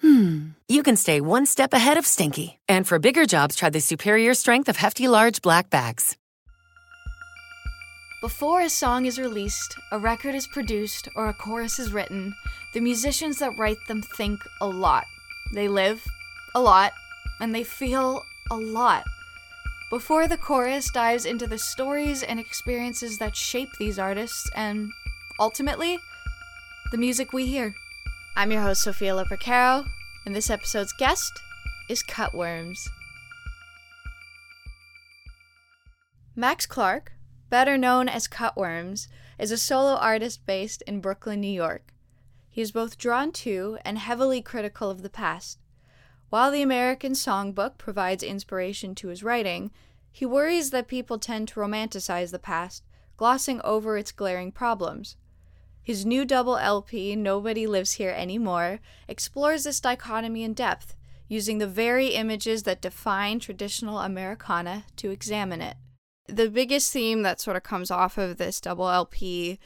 hmm, you can stay one step ahead of stinky. And for bigger jobs, try the superior strength of Hefty Large Black Bags. Before a song is released, a record is produced, or a chorus is written, the musicians that write them think a lot. They live a lot, and they feel a lot. Before the chorus dives into the stories and experiences that shape these artists and, ultimately, the music we hear. I'm your host, Sophia Lopercaro, and this episode's guest is Cut Worms. Max Clarke, better known as Cut Worms, is a solo artist based in Brooklyn, New York. He is both drawn to and heavily critical of the past. While the American Songbook provides inspiration to his writing, he worries that people tend to romanticize the past, glossing over its glaring problems. His new double LP, Nobody Lives Here Anymore, explores this dichotomy in depth, using the very images that define traditional Americana to examine it. The biggest theme that sort of comes off of this double LP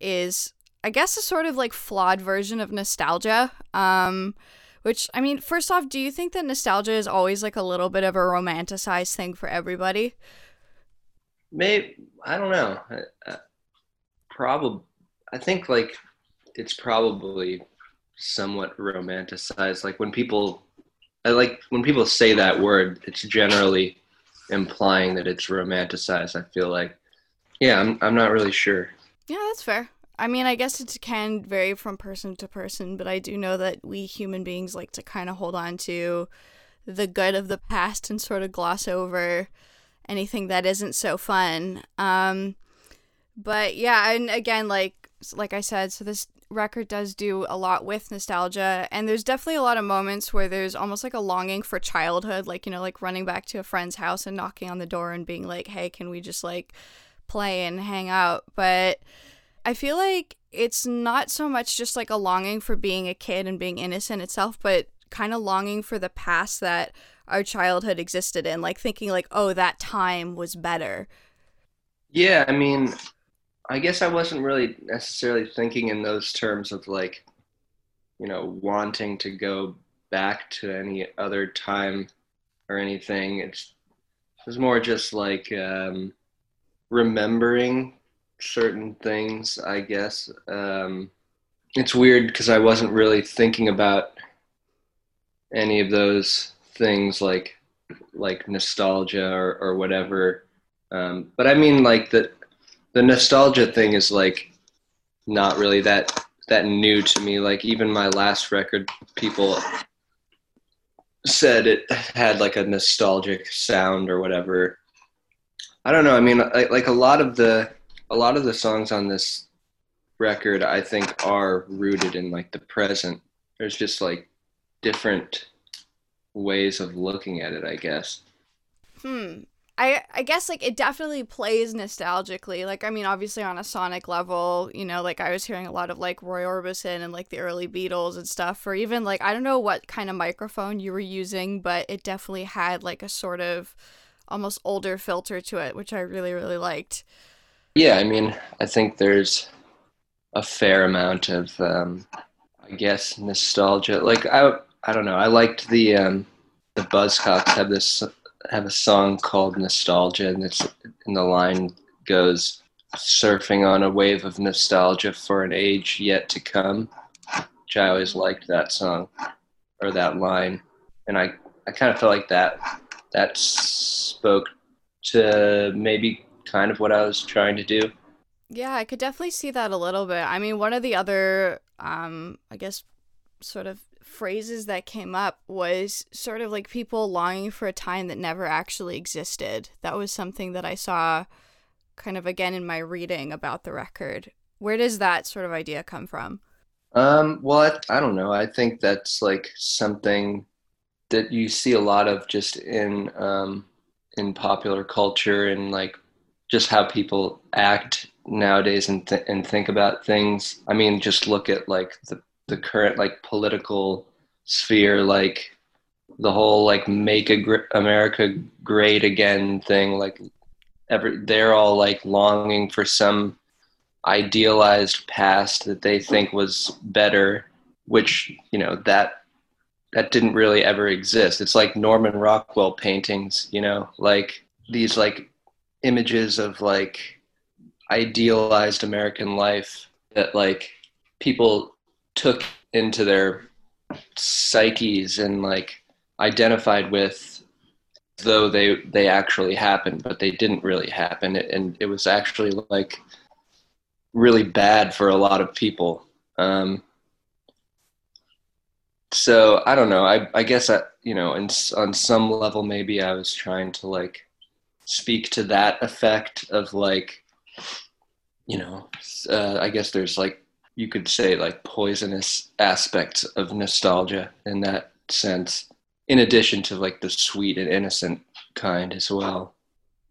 is, I guess, a sort of like flawed version of nostalgia. Um, which, I mean, first off, do you think that nostalgia is always like a little bit of a romanticized thing for everybody? Maybe I don't know. Probably, I think like it's probably somewhat romanticized. Like when people, I like when people say that word, it's generally implying that it's romanticized. I feel like, yeah, I'm I'm not really sure. Yeah, that's fair. I mean, I guess it can vary from person to person, but I do know that we human beings like to kind of hold on to the good of the past and sort of gloss over anything that isn't so fun. Um, but yeah, and again, like like I said, so this record does do a lot with nostalgia, and there's definitely a lot of moments where there's almost like a longing for childhood, like you know, like running back to a friend's house and knocking on the door and being like, "Hey, can we just like play and hang out?" But I feel like it's not so much just like a longing for being a kid and being innocent itself, but kind of longing for the past that our childhood existed in, like thinking like, oh, that time was better. Yeah, I mean, I guess I wasn't really necessarily thinking in those terms of like, you know, wanting to go back to any other time or anything. It's it was more just like um, remembering certain things, I guess. Um, it's weird because I wasn't really thinking about any of those things like like nostalgia or, or whatever. Um, but I mean, like the the nostalgia thing is like not really that that new to me. Like even my last record, people said it had like a nostalgic sound or whatever. I don't know. I mean, like, like a lot of the a lot of the songs on this record I think are rooted in like the present. There's just like different ways of looking at it, I guess. Hmm. I I guess like it definitely plays nostalgically. Like I mean obviously on a sonic level, you know, like I was hearing a lot of like Roy Orbison and like the early Beatles and stuff or even like I don't know what kind of microphone you were using, but it definitely had like a sort of almost older filter to it, which I really really liked. Yeah, I mean, I think there's a fair amount of, um, I guess, nostalgia. Like I, I don't know. I liked the um, the Buzzcocks have this have a song called Nostalgia, and it's and the line goes, "Surfing on a wave of nostalgia for an age yet to come." Which I always liked that song or that line, and I I kind of felt like that that spoke to maybe kind of what I was trying to do. Yeah, I could definitely see that a little bit. I mean, one of the other, um, I guess, sort of phrases that came up was sort of like people longing for a time that never actually existed. That was something that I saw kind of again in my reading about the record. Where does that sort of idea come from? Um, well, I, I don't know. I think that's like something that you see a lot of just in um, in popular culture and like just how people act nowadays and th- and think about things. I mean, just look at like the the current like political sphere, like the whole like make America great again thing. Like, every they're all like longing for some idealized past that they think was better, which you know that that didn't really ever exist. It's like Norman Rockwell paintings, you know, like these like images of like idealized American life that like people took into their psyches and like identified with though they they actually happened but they didn't really happen. And it was actually like really bad for a lot of people. Um, so i don't know. I i guess i you know in, on some level maybe i was trying to like speak to that effect of like you know uh, i guess there's like you could say like poisonous aspects of nostalgia in that sense in addition to like the sweet and innocent kind as well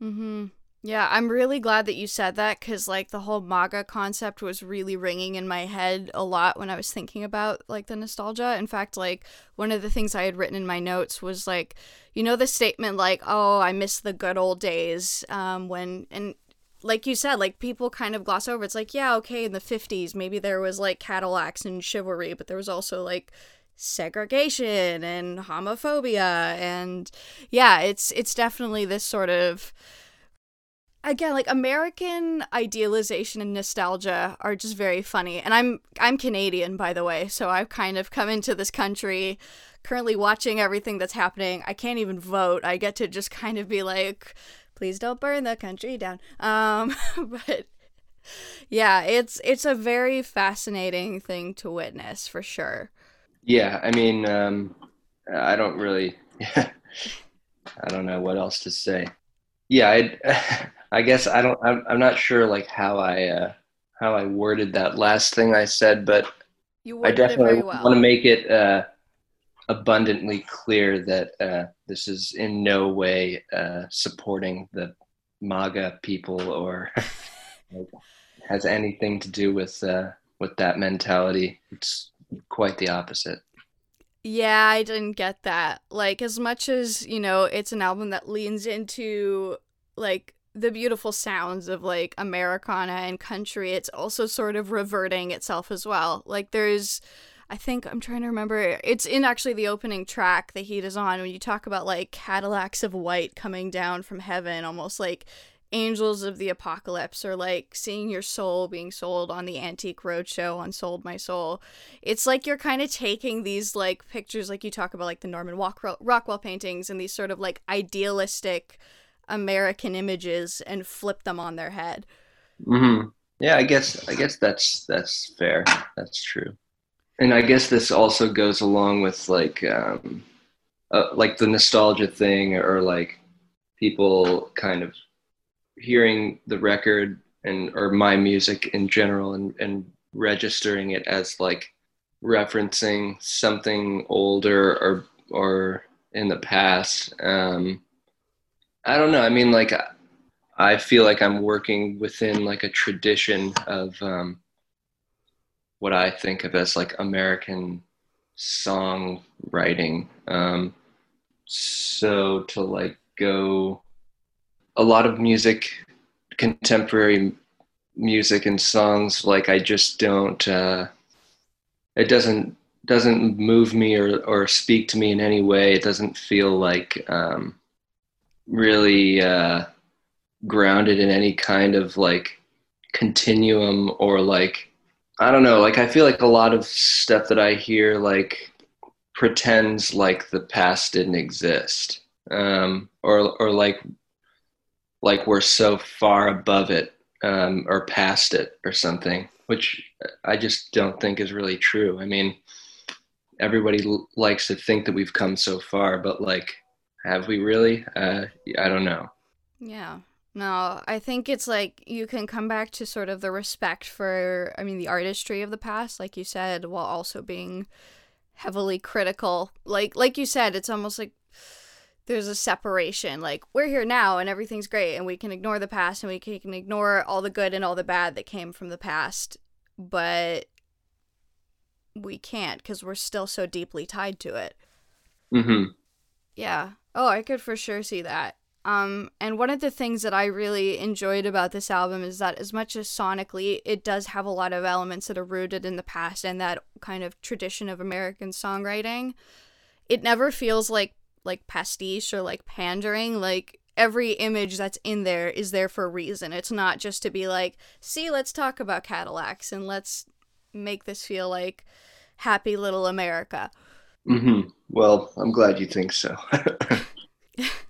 mm-hmm yeah, I'm really glad that you said that because, like, the whole MAGA concept was really ringing in my head a lot when I was thinking about, like, the nostalgia. In fact, like, one of the things I had written in my notes was, like, you know, the statement, like, oh, I miss the good old days um, when, and like you said, like, people kind of gloss over. It's like, yeah, okay, in the 50s, maybe there was, like, Cadillacs and chivalry, but there was also, like, segregation and homophobia and yeah it's it's definitely this sort of again like american idealization and nostalgia are just very funny. And i'm i'm canadian by the way so i've kind of come into this country currently watching everything that's happening. I can't even vote. I get to just kind of be like please don't burn the country down um but yeah it's it's a very fascinating thing to witness for sure yeah i mean um i don't really i don't know what else to say yeah i I guess I don't. I'm, I'm not sure like how I uh, how I worded that last thing I said, but I definitely well. want to make it uh, abundantly clear that uh, this is in no way uh, supporting the MAGA people or has anything to do with uh, with that mentality. It's quite the opposite. Yeah, I didn't get that. Like as much as, you know, it's an album that leans into like the beautiful sounds of like Americana and country, it's also sort of reverting itself as well. Like there's I think I'm trying to remember it's in actually the opening track the heat is on when you talk about like Cadillacs of white coming down from heaven, almost like angels of the apocalypse or like seeing your soul being sold on the antique roadshow on sold my soul it's like you're kind of taking these like pictures like you talk about like the norman rockwell paintings and these sort of like idealistic American images and flip them on their head. Mm-hmm. Yeah, I guess I guess that's that's fair. That's true. And I guess this also goes along with like um, uh, like the nostalgia thing, or like people kind of hearing the record and or my music in general and and registering it as like referencing something older or or in the past. Um, I don't know. I mean, like, I feel like I'm working within like a tradition of um, what I think of as like American songwriting. Um, so to like go, a lot of music, contemporary music and songs, like I just don't. Uh, it doesn't doesn't move me or or speak to me in any way. It doesn't feel like. Um, really uh, grounded in any kind of like continuum or like I don't know. Like I feel like a lot of stuff that I hear like pretends like the past didn't exist, um, or or like like we're so far above it um, or past it or something, which I just don't think is really true. I mean, everybody l- likes to think that we've come so far, but like have we really? Uh, I don't know. Yeah. No, I think it's like you can come back to sort of the respect for, I mean, the artistry of the past, like you said, while also being heavily critical. Like, like you said, it's almost like there's a separation. Like we're here now and everything's great and we can ignore the past and we can ignore all the good and all the bad that came from the past, but we can't because we're still so deeply tied to it. Mm-hmm. Yeah. Oh, I could for sure see that. Um, and one of the things that I really enjoyed about this album is that as much as sonically it does have a lot of elements that are rooted in the past and that kind of tradition of American songwriting, it never feels like like pastiche or like pandering. Like every image that's in there is there for a reason. It's not just to be like, see, let's talk about Cadillacs and let's make this feel like happy little America. Mm-hmm. Well, I'm glad you think so.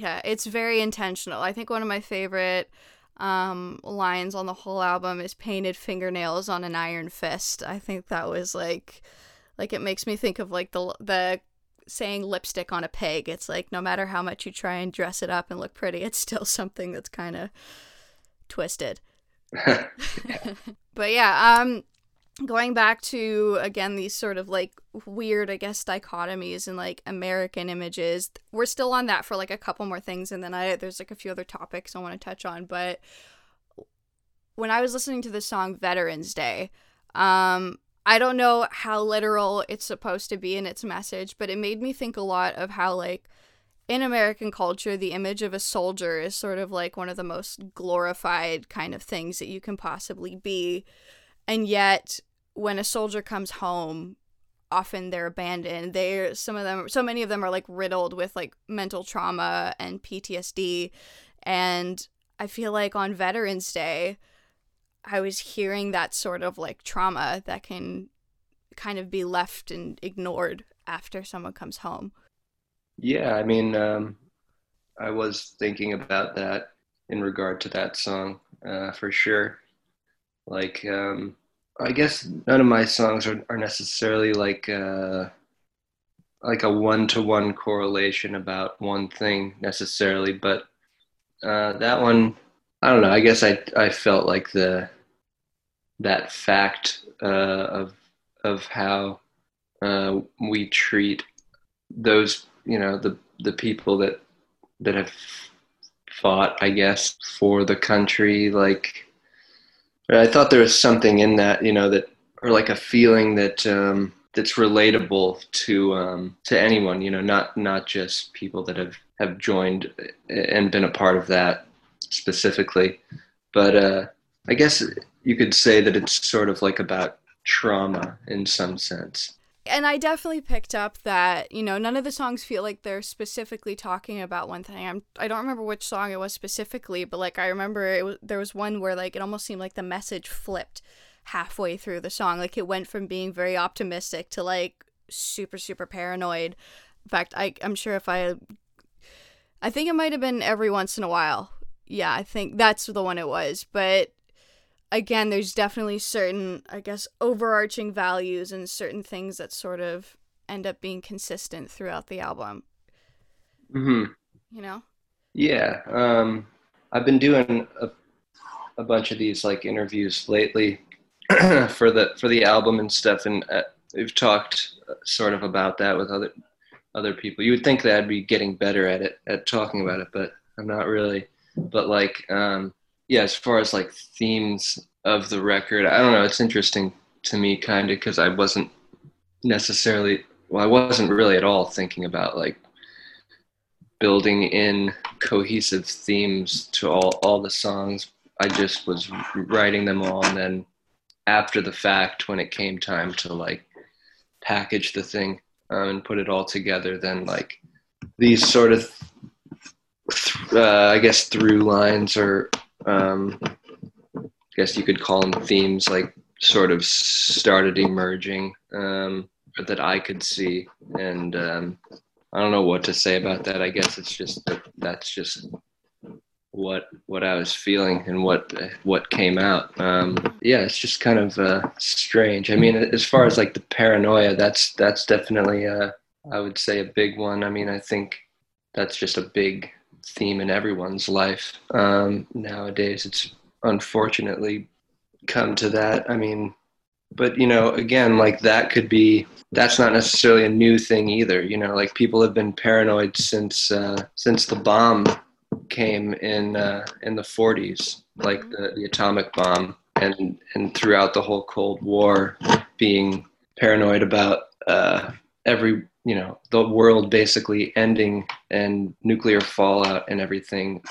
yeah, it's very intentional. I think one of my favorite um, lines on the whole album is painted fingernails on an iron fist. I think that was like like it makes me think of like the the saying lipstick on a pig. It's like no matter how much you try and dress it up and look pretty, it's still something that's kind of twisted. yeah. but yeah, um going back to again these sort of like weird i guess dichotomies and like american images we're still on that for like a couple more things and then i there's like a few other topics i want to touch on but when i was listening to the song veterans day um i don't know how literal it's supposed to be in its message but it made me think a lot of how like in american culture the image of a soldier is sort of like one of the most glorified kind of things that you can possibly be and yet when a soldier comes home often they're abandoned. They're some of them so many of them are like riddled with like mental trauma and ptsd and i feel like on veterans day i was hearing that sort of like trauma that can kind of be left and ignored after someone comes home. Yeah i mean um, i was thinking about that in regard to that song uh, for sure like um, I guess none of my songs are, are necessarily like uh, like a one to one correlation about one thing necessarily, but uh, that one, I don't know. I guess I I felt like the that fact uh, of of how uh, we treat those you know the the people that that have fought, I guess, for the country, like I thought there was something in that, you know, that or like a feeling that um, that's relatable to um, to anyone, you know, not not just people that have have joined and been a part of that specifically, but uh, I guess you could say that it's sort of like about trauma in some sense and I definitely picked up that you know none of the songs feel like they're specifically talking about one thing. I'm I don't remember which song it was specifically, but like I remember it was, there was one where like it almost seemed like the message flipped halfway through the song. Like it went from being very optimistic to like super super paranoid. In fact, I I'm sure if I I think it might have been every once in a while. Yeah, I think that's the one it was, but again, there's definitely certain, I guess, overarching values and certain things that sort of end up being consistent throughout the album. hmm You know? Yeah. Um, I've been doing a, a bunch of these like interviews lately for the for the album and stuff, and uh, we've talked uh, sort of about that with other other people. You would think that I'd be getting better at it at talking about it, but I'm not really. But like, um, yeah, as far as like themes of the record, I don't know. It's interesting to me, kind of, because I wasn't necessarily, well, I wasn't really at all thinking about like building in cohesive themes to all all the songs. I just was writing them all, and then after the fact, when it came time to like package the thing um, and put it all together, then like these sort of, uh, I guess, through lines or um, I guess you could call them themes, like sort of started emerging um, that I could see, and um, I don't know what to say about that. I guess it's just that that's just what what I was feeling and what what came out. Um, yeah, it's just kind of uh, strange. I mean, as far as like the paranoia, that's that's definitely uh, I would say a big one. I mean, I think that's just a big theme in everyone's life um, nowadays. It's unfortunately come to that. I mean, but you know, again, like that could be that's not necessarily a new thing either. You know, like people have been paranoid since uh, since the bomb came in uh, in the 40s, like the, the atomic bomb, and and throughout the whole Cold War, being paranoid about uh, every you know the world basically ending and nuclear fallout and everything.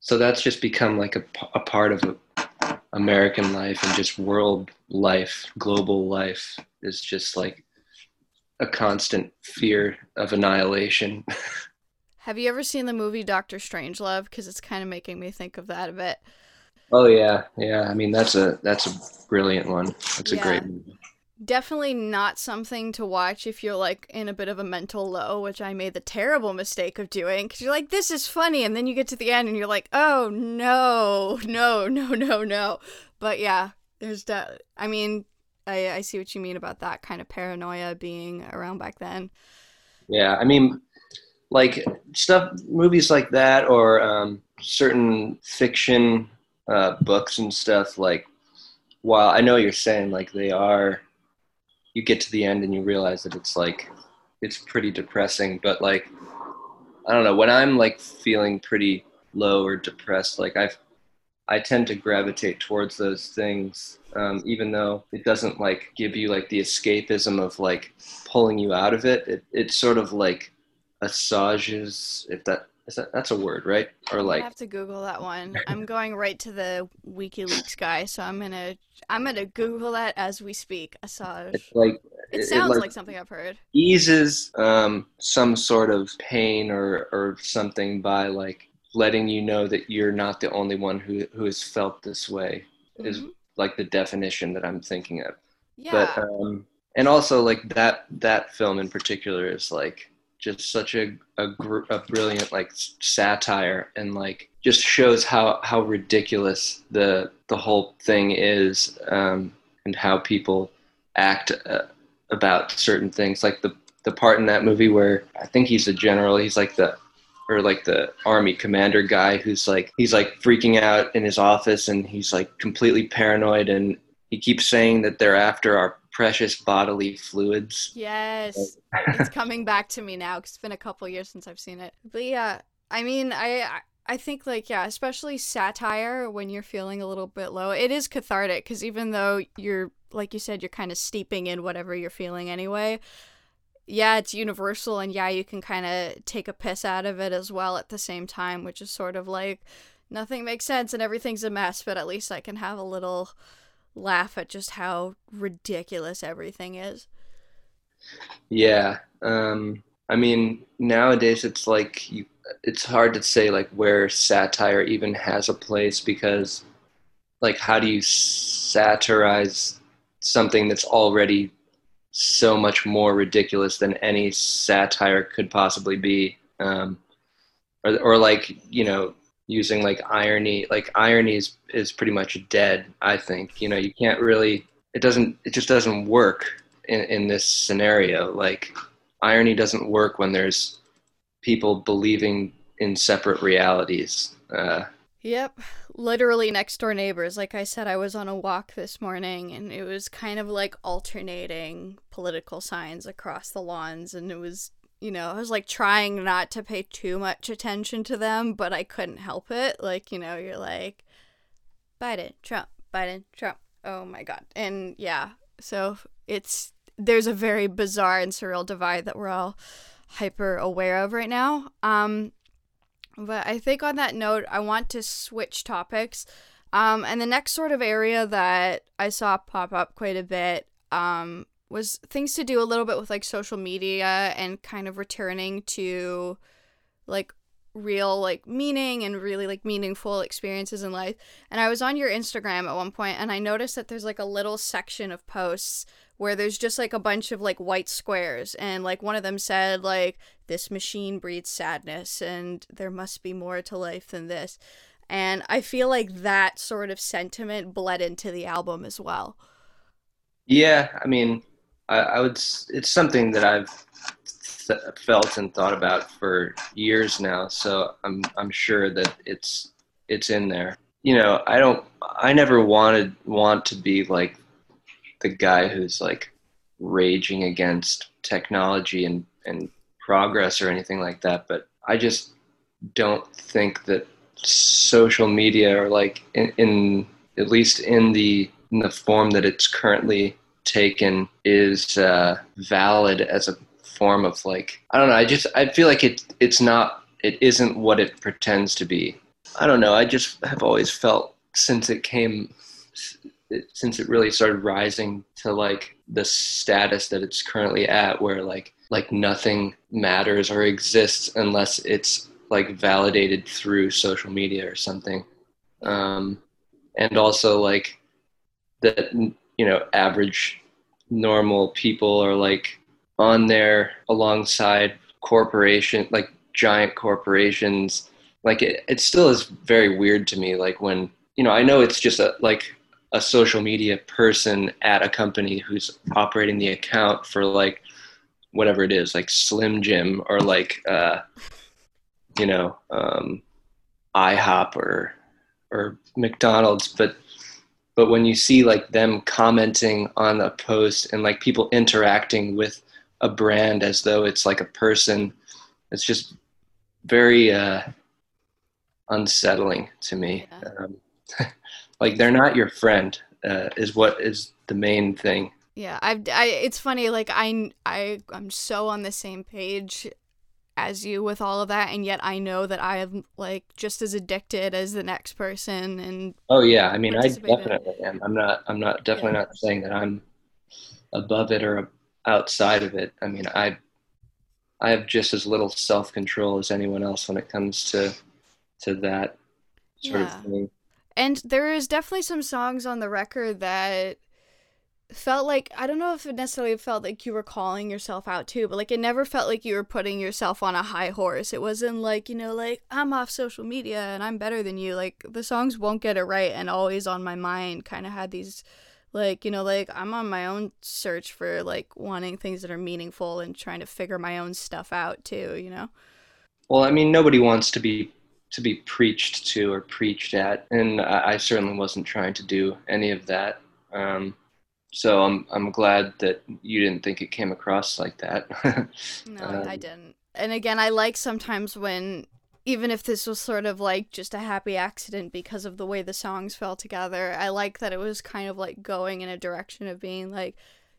So that's just become like a, a part of a, American life and just world life, global life is just like a constant fear of annihilation. Have you ever seen the movie Doctor Strangelove? Because it's kind of making me think of that a bit. Oh yeah, yeah. I mean that's a that's a brilliant one. That's a great movie. Definitely not something to watch if you're like in a bit of a mental low, which I made the terrible mistake of doing. Because you're like, this is funny. And then you get to the end and you're like, oh no, no, no, no, no. But yeah, there's, de- I mean, I, I see what you mean about that kind of paranoia being around back then. Yeah, I mean, like stuff, movies like that, or um, certain fiction uh, books and stuff. Like, while I know you're saying like they are, you get to the end and you realize that it's like it's pretty depressing. But like, I don't know when I'm like feeling pretty low or depressed, like I've I tend to gravitate towards those things, um, even though it doesn't like give you like the escapism of like pulling you out of it. It it sort of like assuages, if that that that's a word, right? Or like I have to Google that one. I'm going right to the WikiLeaks guy, so I'm gonna I'm gonna Google that as we speak. Assange. it's like It it- sounds like- like something I've heard. eases um, some sort of pain or or something by like letting you know that you're not the only one who who has felt this way. Is Mhm. like the definition that I'm thinking of. Yeah. but um and also like that that film in particular is like just such a a, gr- a brilliant like satire and like just shows how how ridiculous the the whole thing is um and how people act uh, about certain things. Like the the part in that movie where i think he's a general he's like the or like the army commander guy who's like he's like freaking out in his office and he's like completely paranoid and he keeps saying that they're after our precious bodily fluids. Yes, it's coming back to me now 'cause it's been a couple years since I've seen it. But yeah, I mean, I I- I think like yeah, especially satire when you're feeling a little bit low, it is cathartic because even though you're like you said, you're kind of steeping in whatever you're feeling anyway. Yeah, it's universal, and yeah, you can kind of take a piss out of it as well at the same time, which is sort of like nothing makes sense and everything's a mess, but at least I can have a little laugh at just how ridiculous everything is. Yeah. Um, I mean, nowadays it's like you, it's hard to say like where satire even has a place because like how do you satirize something that's already so much more ridiculous than any satire could possibly be um, or, or like you know using like irony like irony is, is pretty much dead i think you know you can't really it doesn't it just doesn't work in, in this scenario like irony doesn't work when there's people believing in separate realities uh, Yep, literally next door neighbors. Like I said, I was on a walk this morning and it was kind of like alternating political signs across the lawns. And it was, you know, I was like trying not to pay too much attention to them, but I couldn't help it. Like, you know, you're like, Biden, Trump, Biden, Trump. Oh my God. And yeah, so it's, there's a very bizarre and surreal divide that we're all hyper aware of right now. Um, but I think on that note, I want to switch topics. Um, and the next sort of area that I saw pop up quite a bit um, was things to do a little bit with like social media and kind of returning to like real like meaning and really like meaningful experiences in life. And I was on your Instagram at one point and I noticed that there's like a little section of posts where there's just like a bunch of like white squares and like one of them said like this machine breeds sadness and there must be more to life than this. And I feel like that sort of sentiment bled into the album as well. Yeah, I mean, I, I would. It's something that I've th- felt and thought about for years now. So I'm I'm sure that it's it's in there. You know, I don't. I never wanted want to be like the guy who's like raging against technology and and progress or anything like that, but I just don't think that social media or like in, in at least in the in the form that it's currently taken is uh, valid as a form of like I don't know. I just I feel like it it's not it isn't what it pretends to be. I don't know. I just have always felt since it came since it really started rising to like the status that it's currently at where like like nothing matters or exists unless it's like validated through social media or something um and also like that you know average normal people are like on there alongside corporation like giant corporations. Like it, it still is very weird to me like when you know i know it's just a like a social media person at a company who's operating the account for like whatever it is like slim jim or like uh you know um ihop or or mcdonald's but but when you see like them commenting on a post and like people interacting with a brand as though it's like a person it's just very uh, unsettling to me Yeah. um, like they're not your friend uh, is what is the main thing Yeah, I, I, it's funny. Like I, I, I'm so on the same page as you with all of that, and yet I know that I am like just as addicted as the next person. And oh yeah i mean i Participate in it. definitely am i'm not i'm not definitely Yeah. not saying that i'm above it or outside of it i mean i i have just as little self-control as anyone else when it comes to to that sort Yeah. of thing and there is definitely some songs on the record that felt like I don't know if it necessarily felt like you were calling yourself out too, but like it never felt like you were putting yourself on a high horse. It wasn't like, you know, like I'm off social media and I'm better than you. Like the songs won't get it right and always on my mind kind of had these like, you know, like I'm on my own search for like wanting things that are meaningful and trying to figure my own stuff out too, you know. Well, I mean, nobody wants to be to be preached to or preached at, and I, I certainly wasn't trying to do any of that. Um, so I'm I'm glad that you didn't think it came across like that. No, I Um, didn't. And again, I like sometimes when, even if this was sort of like just a happy accident because of the way the songs fell together, I like that it was kind of like going in a direction of being like,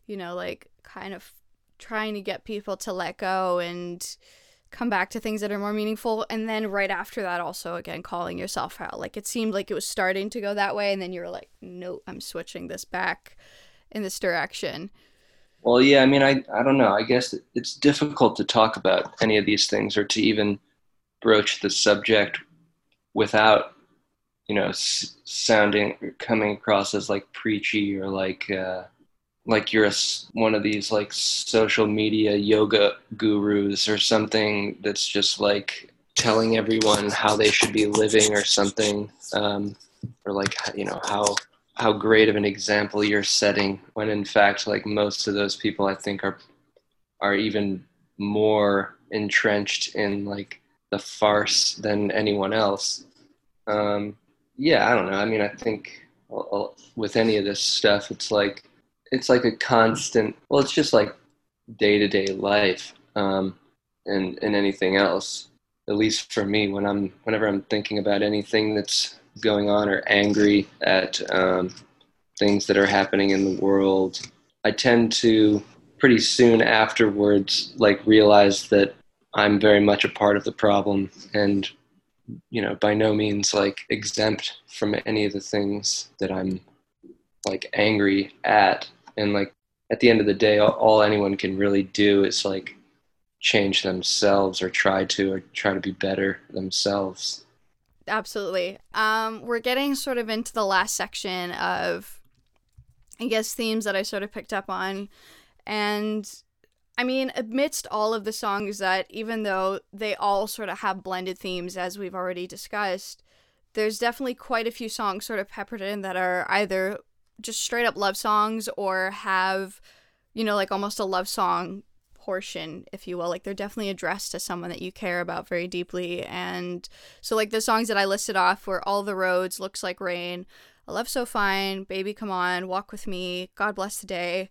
you know, like kind of trying to get people to let go and come back to things that are more meaningful. And then right after that, also again, calling yourself out. Like it seemed like it was starting to go that way. And then you were like, no, I'm switching this back in this direction. Well, yeah, I mean, I, I don't know. I guess it's difficult to talk about any of these things or to even broach the subject without, you know, s- sounding, coming across as like preachy or like, uh, like you're a one of these like social media yoga gurus or something that's just like telling everyone how they should be living or something, um, or like, you know, how how great of an example you're setting when in fact like most of those people i think are are even more entrenched in like the farce than anyone else. Um yeah i don't know. I mean i think with any of this stuff it's like it's like a constant well it's just like day-to-day life um and and anything else. At least for me when i'm whenever i'm thinking about anything that's going on or angry at um, things that are happening in the world, I tend to pretty soon afterwards like realize that I'm very much a part of the problem and you know by no means like exempt from any of the things that I'm like angry at. And like at the end of the day all, all anyone can really do is like change themselves or try to or try to be better themselves Absolutely. Um, we're getting sort of into the last section of, I guess, themes that I sort of picked up on. And I mean, amidst all of the songs that, even though they all sort of have blended themes, as we've already discussed, there's definitely quite a few songs sort of peppered in that are either just straight up love songs or have, you know, like almost a love song portion, if you will. Like they're definitely addressed to someone that you care about very deeply. And so, like the songs that I listed off were All the Roads, Looks Like Rain, I Love So Fine, Baby Come On, Walk With Me, God Bless the Day,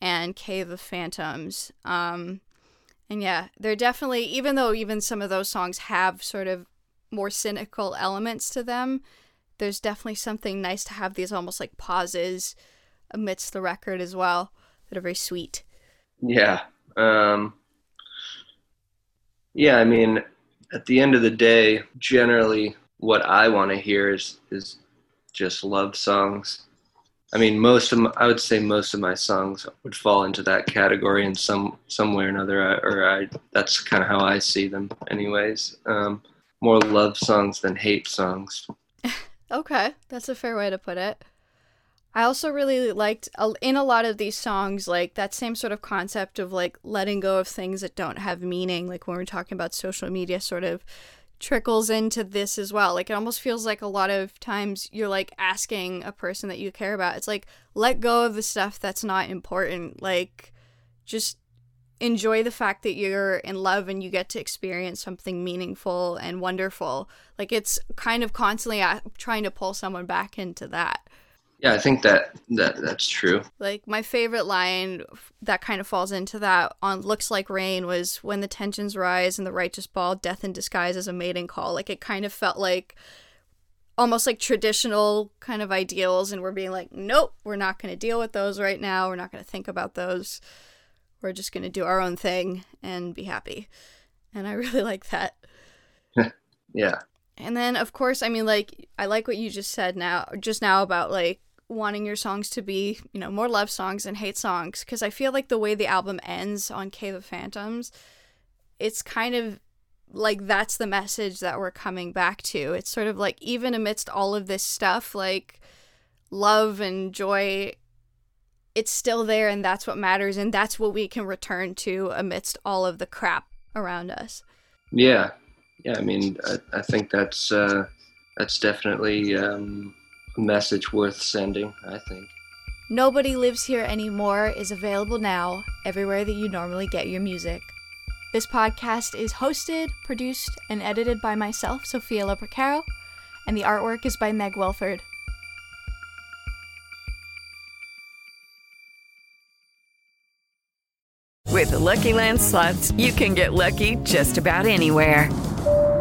and Cave of Phantoms. Um, and yeah, they're definitely, even though even some of those songs have sort of more cynical elements to them, there's definitely something nice to have these almost like pauses amidst the record as well that are very sweet. Yeah. Um, yeah, I mean, at the end of the day, generally what I want to hear is is just love songs. I mean, most of my, I would say most of my songs would fall into that category in some some way or another, I, or I that's kind of how I see them, anyways. Um, more love songs than hate songs. okay, that's a fair way to put it. I also really liked in a lot of these songs like that same sort of concept of like letting go of things that don't have meaning like when we're talking about social media sort of trickles into this as well. Like it almost feels like a lot of times you're like asking a person that you care about. It's like let go of the stuff that's not important. Like just enjoy the fact that you're in love and you get to experience something meaningful and wonderful. Like it's kind of constantly trying to pull someone back into that. Yeah, I think that that that's true. Like my favorite line that kind of falls into that on "Looks Like Rain" was when the tensions rise and the righteous ball, death in disguise as a mating call. Like it kind of felt like almost like traditional kind of ideals, and we're being like, nope, we're not going to deal with those right now. We're not going to think about those. We're just going to do our own thing and be happy. And I really like that. yeah. And then, of course, I mean, like I like what you just said now, just now about like wanting your songs to be, you know, more love songs and hate songs because I feel like the way the album ends on Cave of Phantoms, it's kind of like that's the message that we're coming back to. It's sort of like even amidst all of this stuff, like love and joy, it's still there and that's what matters and that's what we can return to amidst all of the crap around us. Yeah. Yeah, I mean, I, I think that's uh that's definitely um message worth sending, I think. Nobody Lives Here Anymore is available now everywhere that you normally get your music. This podcast is hosted, produced, and edited by myself, Sophia Lopercaro, and the artwork is by Meg Wilford. With the Lucky Land slots, you can get lucky just about anywhere.